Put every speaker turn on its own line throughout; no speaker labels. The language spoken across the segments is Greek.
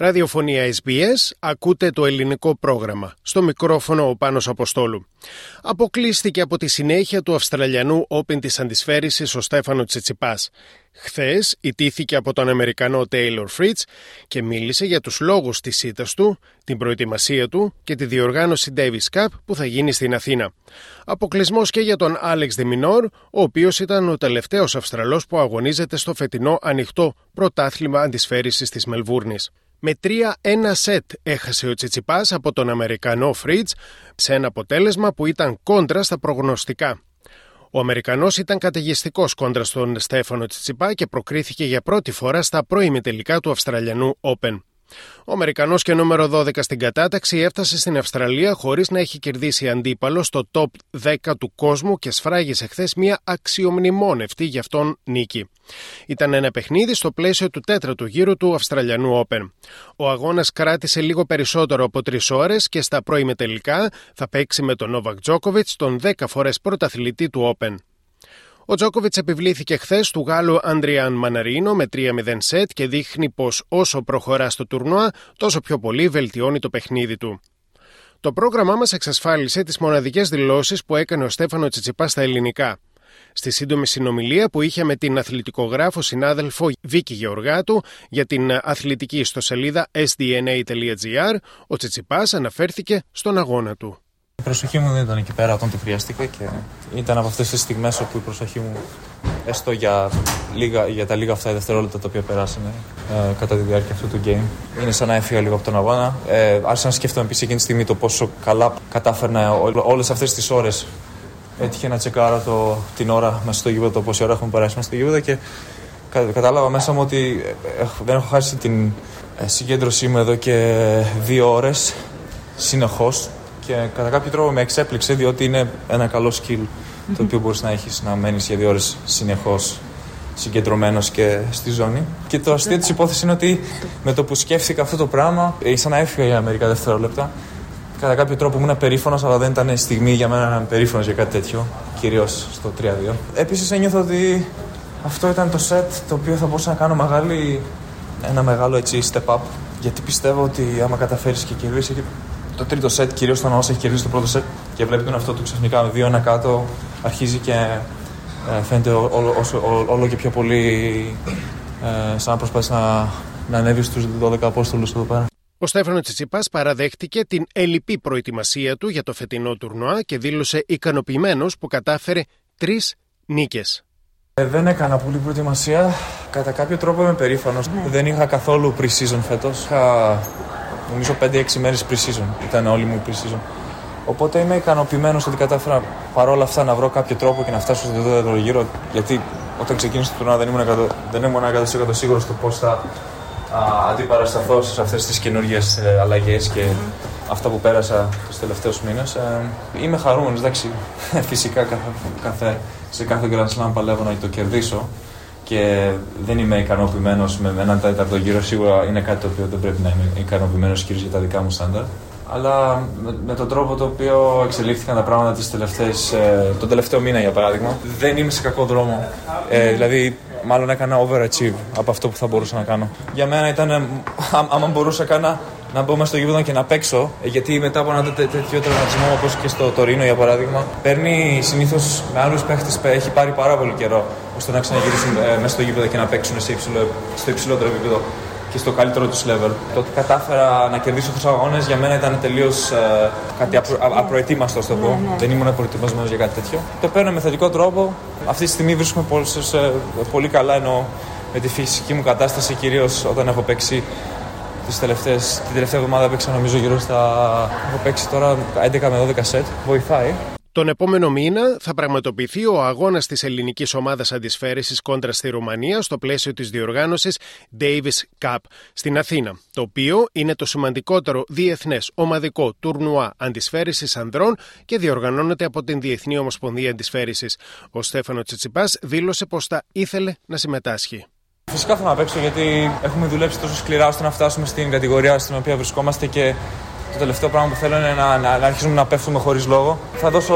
Ραδιοφωνία SBS, ακούτε το ελληνικό πρόγραμμα. Στο μικρόφωνο ο Πάνος Αποστόλου. Αποκλείστηκε από τη συνέχεια του Αυστραλιανού Open της αντισφαίρησης ο Στέφανο Τσιτσιπάς. Χθες ιτήθηκε από τον Αμερικανό Taylor Fritz και μίλησε για τους λόγους της ήττας του, την προετοιμασία του και τη διοργάνωση Davis Cup που θα γίνει στην Αθήνα. Αποκλεισμός και για τον Άλεξ Δεμινόρ, ο οποίος ήταν ο τελευταίος Αυστραλός που αγωνίζεται στο φετινό ανοιχτό πρωτάθλημα αντισφαίρησης της Μελβούρνης. Με 3-1 σετ έχασε ο Τσιτσιπάς από τον Αμερικανό Φρίτς σε ένα αποτέλεσμα που ήταν κόντρα στα προγνωστικά. Ο Αμερικανός ήταν καταιγιστικός κόντρα στον Στέφανο Τσιτσιπά και προκρίθηκε για πρώτη φορά στα πρώιμη τελικά του Αυστραλιανού Open. Ο Αμερικανός και νούμερο 12 στην κατάταξη έφτασε στην Αυστραλία χωρίς να έχει κερδίσει αντίπαλο στο top 10 του κόσμου και σφράγισε χθες μια αξιομνημόνευτη γι' αυτόν νίκη. Ήταν ένα παιχνίδι στο πλαίσιο του τέταρτου γύρου του Αυστραλιανού Open. Ο αγώνας κράτησε λίγο περισσότερο από τρεις ώρες και στα πρώιμη τελικά θα παίξει με τον Νόβακ Τζόκοβιτ, τον 10 φορές πρωταθλητή του Open. Ο Τζόκοβιτς επιβλήθηκε χθες του Γάλλου Αντριάν Μαναρίνο με 3-0 σετ και δείχνει πως όσο προχωρά στο τουρνουά, τόσο πιο πολύ βελτιώνει το παιχνίδι του. Το πρόγραμμά μας εξασφάλισε τις μοναδικές δηλώσεις που έκανε ο Στέφανο Τσιτσιπά στα ελληνικά. Στη σύντομη συνομιλία που είχε με την αθλητικογράφο συνάδελφο Βίκη Γεωργάτου για την αθλητική ιστοσελίδα sdna.gr, ο Τσιτσιπάς αναφέρθηκε στον αγώνα του.
Η προσοχή μου δεν ήταν εκεί πέρα όταν τη χρειαστήκα και ήταν από αυτές τις στιγμές όπου η προσοχή μου έστω για, λίγα, για τα λίγα αυτά δευτερόλεπτα τα οποία περάσανε ε, κατά τη διάρκεια αυτού του game. Είναι σαν να έφυγα λίγο από τον αγώνα. Ε, άρχισα να σκέφτομαι επίσης εκείνη τη στιγμή το πόσο καλά κατάφερνα όλες αυτές τις ώρες. Έτυχε να τσεκάρω το, την ώρα μέσα στο γήπεδο, το πόση ώρα έχουμε περάσει μέσα στο γήπεδο και κατάλαβα μέσα μου ότι ε, δεν έχω χάσει την ε, συγκέντρωσή μου εδώ και δύο ώρες συνεχώς και κατά κάποιο τρόπο με εξέπληξε διότι είναι ένα καλό skill το οποίο μπορείς να έχεις να μένεις για δύο ώρες συνεχώς συγκεντρωμένος και στη ζώνη. Και το αστείο της υπόθεσης είναι ότι με το που σκέφτηκα αυτό το πράγμα, ήρθα να έφυγα για μερικά δευτερόλεπτα. Κατά κάποιο τρόπο ήμουν περήφανος, αλλά δεν ήταν στιγμή για μένα να είμαι περήφανος για κάτι τέτοιο, κυρίως στο 3-2. Επίσης ένιωθα ότι αυτό ήταν το set το οποίο θα μπορούσα να κάνω μεγάλη, ένα μεγάλο έτσι step up. Γιατί πιστεύω ότι άμα καταφέρεις και κερδίσεις το τρίτο σετ, κυρίως όταν ο έχει κερδίσει το πρώτο σετ και βλέπει τον αυτό του ξαφνικά 2-1 κάτω, αρχίζει και ε, φαίνεται όλο, όλο, και πιο πολύ ε, σαν να προσπαθεί να, να ανέβει στους 12 Απόστολους εδώ πέρα.
Ο Στέφανο Τσιτσιπάς παραδέχτηκε την ελλειπή προετοιμασία του για το φετινό τουρνουά και δήλωσε ικανοποιημένος που κατάφερε τρεις νίκες.
Ε, δεν έκανα πολύ προετοιμασία. Κατά κάποιο τρόπο είμαι περήφανος. Ναι. Δεν είχα καθόλου pre-season φέτος. Είχα νομίζω 5-6 μέρες pre-season. Ήταν όλη μου pre-season. Οπότε είμαι ικανοποιημένος ότι κατάφερα παρόλα αυτά να βρω κάποιο τρόπο και να φτάσω στο δεύτερο γύρο. Γιατί όταν ξεκίνησα το τουρνουά δεν ήμουν, δεν ήμουν 100% σίγουρος στο πώς θα α, αντιπαρασταθώ σε αυτές τις καινούργιες αλλαγές και αυτά που πέρασα τους τελευταίους μήνες. Ε, είμαι χαρούμενος, εντάξει. Φυσικά κάθε, κάθε, σε κάθε Grand Slam παλεύω να το κερδίσω και δεν είμαι ικανοποιημένος με έναν τέταρτο γύρο. Σίγουρα είναι κάτι το οποίο δεν πρέπει να είμαι ικανοποιημένος κυρίως για τα δικά μου στάνταρ. Αλλά με, με, τον τρόπο το οποίο εξελίχθηκαν τα πράγματα τις τελευταίες, ε, τον τελευταίο μήνα για παράδειγμα, δεν είμαι σε κακό δρόμο. Ε, δηλαδή, μάλλον έκανα overachieve από αυτό που θα μπορούσα να κάνω. Για μένα ήταν, άμα μπορούσα κάνα να μπω μέσα στο γήπεδο και να παίξω. Ε, γιατί μετά από ένα τέτοιο τραυματισμό όπως και στο Τωρίνο για παράδειγμα, παίρνει συνήθως με άλλους παίχτες έχει πάρει πάρα πολύ καιρό ώστε να ξαναγυρίσουν ε, μέσα στο γήπεδο και να παίξουν σε υψηλό, στο υψηλότερο επίπεδο και στο καλύτερο τους level. Το ότι κατάφερα να κερδίσω του αγώνες για μένα ήταν τελείως ε, κάτι απρο, απροετοίμαστο, ας το πω. Ναι, ναι. Δεν ήμουν προετοιμασμένο για κάτι τέτοιο. Το παίρνω με θετικό τρόπο. Αυτή τη στιγμή βρίσκομαι πολύ, πολύ καλά ενώ με τη φυσική μου κατάσταση, κυρίως όταν έχω παίξει τις τελευταίες, την τελευταία εβδομάδα παίξα νομίζω γύρω στα... έχω παίξει τώρα 11 με 12 σετ, βοηθάει.
Τον επόμενο μήνα θα πραγματοποιηθεί ο αγώνας της ελληνικής ομάδας αντισφαίρηση κόντρα στη Ρουμανία στο πλαίσιο της διοργάνωσης Davis Cup στην Αθήνα, το οποίο είναι το σημαντικότερο διεθνές ομαδικό τουρνουά αντισφαίρηση ανδρών και διοργανώνεται από την Διεθνή Ομοσπονδία Αντισφαίρηση. Ο Στέφανο Τσιτσιπάς δήλωσε πως θα ήθελε να συμμετάσχει.
Φυσικά θα να παίξω γιατί έχουμε δουλέψει τόσο σκληρά ώστε να φτάσουμε στην κατηγορία στην οποία βρισκόμαστε και Το τελευταίο πράγμα που θέλω είναι να, να, να αρχίσουμε να πέφτουμε χωρίς λόγο. Θα δώσω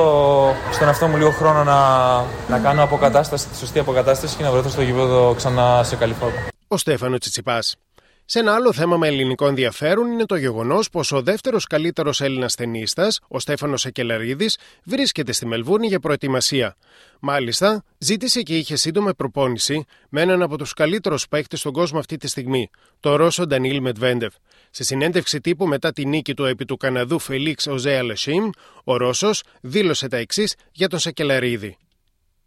στον εαυτό μου λίγο χρόνο να, να κάνω αποκατάσταση, τη σωστή αποκατάσταση και να βρεθώ στο γήπεδο ξανά σε καλή φόρμα.
Ο Στέφανο Τσιτσιπάς. Σε ένα άλλο θέμα με ελληνικό ενδιαφέρον είναι το γεγονός πως ο δεύτερος καλύτερος Έλληνας ταινίστας, ο Στέφανος Εκελαρίδη, βρίσκεται στη Μελβούρνη για προετοιμασία. Μάλιστα, ζήτησε και είχε σύντομη προπόνηση με έναν από τους καλύτερους παίκτες στον κόσμο αυτή τη στιγμή, τον Ρώσο Ντανίλ Μετβέντεφ. Σε συνέντευξη τύπου μετά τη νίκη του επί του Καναδού Φελίξ Οζέα Λεσίμ, ο Ρώσος δήλωσε τα εξής για τον Σακελαρίδη.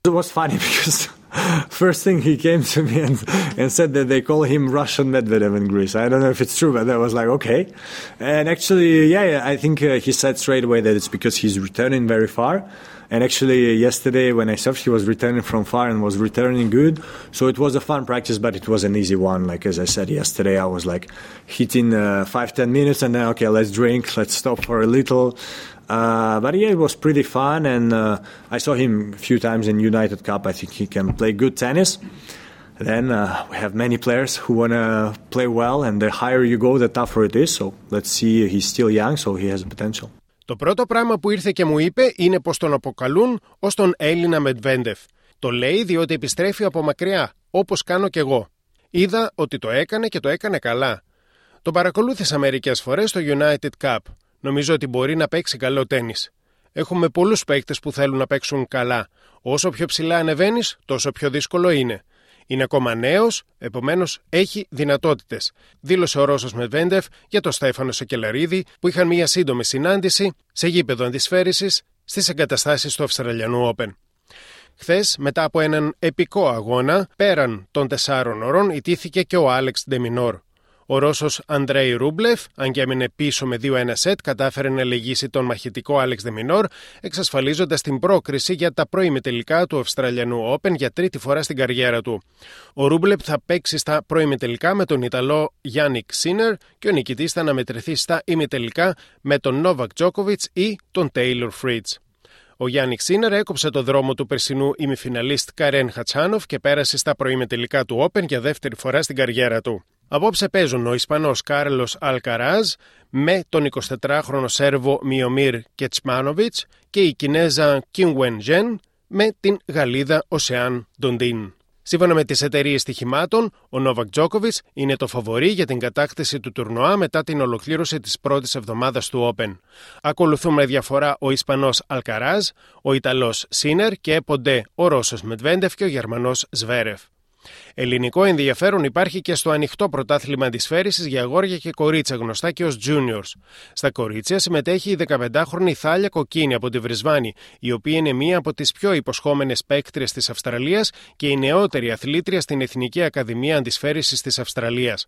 It was funny because first thing he came to me and, and said that they call him Russian Medvedev in Greece. I don't know if it's true, but I was like, okay. And actually, yeah, I think uh, he said straight away that it's because he's returning very far. And actually, yesterday when I surfed, he was returning from far and was returning good. So it was a fun practice, but it was an easy one. Like as I said yesterday, I was like hitting uh, five ten minutes, and then okay, let's drink, let's stop for a little. Uh, but yeah, it was pretty fun, and uh, I saw him a few times in United Cup. I think he can play good tennis. Then uh, we have many players who want to play well, and the higher you go, the tougher it is. So let's see. He's still young, so he has potential.
Το πρώτο πράγμα που ήρθε και μου είπε είναι πως τον αποκαλούν ως τον Έλληνα Μετβέντεφ. Το λέει διότι επιστρέφει από μακριά, όπως κάνω κι εγώ. Είδα ότι το έκανε και το έκανε καλά. Το παρακολούθησα μερικές φορές στο United Cup. Νομίζω ότι μπορεί να παίξει καλό τέννη. Έχουμε πολλούς παίκτες που θέλουν να παίξουν καλά. Όσο πιο ψηλά ανεβαίνεις, τόσο πιο δύσκολο είναι. Είναι ακόμα νέος, επομένως έχει δυνατότητες. Δήλωσε ο Ρώσος Μετβέντεφ για τον Στέφανο Σεκελαρίδη, που είχαν μια σύντομη συνάντηση σε γήπεδο αντισφαίριση στις εγκαταστάσεις του Αυστραλιανού Open. Χθες, μετά από έναν επικό αγώνα, πέραν των τεσσάρων ώρων, ιτήθηκε και ο Άλεξ Ντεμινόρ. Ο Ρώσος Αντρέι Ρούμπλεφ, αν και έμεινε πίσω με 2-1 σετ, κατάφερε να λεγίσει τον μαχητικό Άλεξ Δεμινόρ, εξασφαλίζοντας την πρόκριση για τα πρώιμη τελικά του Αυστραλιανού Open για τρίτη φορά στην καριέρα του. Ο Ρούμπλεφ θα παίξει στα προημιτελικά με τον Ιταλό Γιάννικ Σίνερ και ο νικητής θα αναμετρηθεί στα ημιτελικά με τον Νόβακ Τζόκοβιτς ή τον Τέιλορ Φριτς. Ο Γιάννικ Σίνερ έκοψε το δρόμο του περσινού ημιφιναλίστ Καρέν Χατσάνοφ και πέρασε στα προημιτελικά του Open για δεύτερη φορά στην καριέρα του. Απόψε παίζουν ο Ισπανός Κάρλος Αλκαράζ με τον 24χρονο Σέρβο Μιομίρ Κετσμάνοβιτς και η Κινέζα Κινγουέν Ζενγκ με την Γαλλίδα Οσεάν Ντοντίν. Σύμφωνα με τις εταιρείες στοιχημάτων, ο Νόβακ Τζόκοβιτς είναι το φαβορή για την κατάκτηση του τουρνουά μετά την ολοκλήρωση της πρώτης εβδομάδας του Open. Ακολουθούν με διαφορά ο Ισπανός Αλκαράζ, ο Ιταλός Σίνερ και έπονται ο Ρώσος Μετβέντεφ και ο Γερμανός Σβέρεφ. Ελληνικό ενδιαφέρον υπάρχει και στο ανοιχτό πρωτάθλημα αντισφαίρισης για αγόρια και κορίτσια, γνωστά και ως Juniors. Στα κορίτσια συμμετέχει η 15χρονη Θάλια Κοκκίνη από τη Βρισβάνη, η οποία είναι μία από τις πιο υποσχόμενες παίκτριες της Αυστραλίας και η νεότερη αθλήτρια στην Εθνική Ακαδημία Αντισφαίρισης της Αυστραλίας.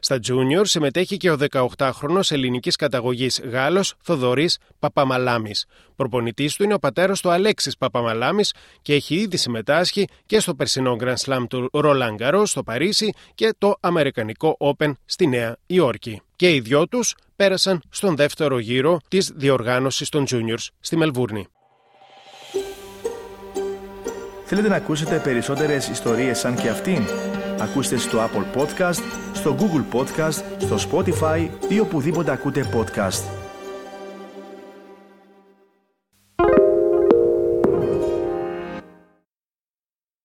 Στα Junior συμμετέχει και ο 18χρονο ελληνικής καταγωγής Γάλλος Θοδωρής Παπαμαλάμης. Προπονητής του είναι ο πατέρας του Αλέξης Παπαμαλάμης και έχει ήδη συμμετάσχει και στο περσινό Grand Slam του Roland Garros στο Παρίσι και το Αμερικανικό Open στη Νέα Υόρκη. Και οι δυο τους πέρασαν στον δεύτερο γύρο της διοργάνωσης των Juniors στη Μελβούρνη.
Θέλετε να ακούσετε περισσότερες ιστορίες σαν και αυτήν; Ακούστε στο Apple Podcast, στο Google Podcast, στο Spotify ή οπουδήποτε ακούτε podcast.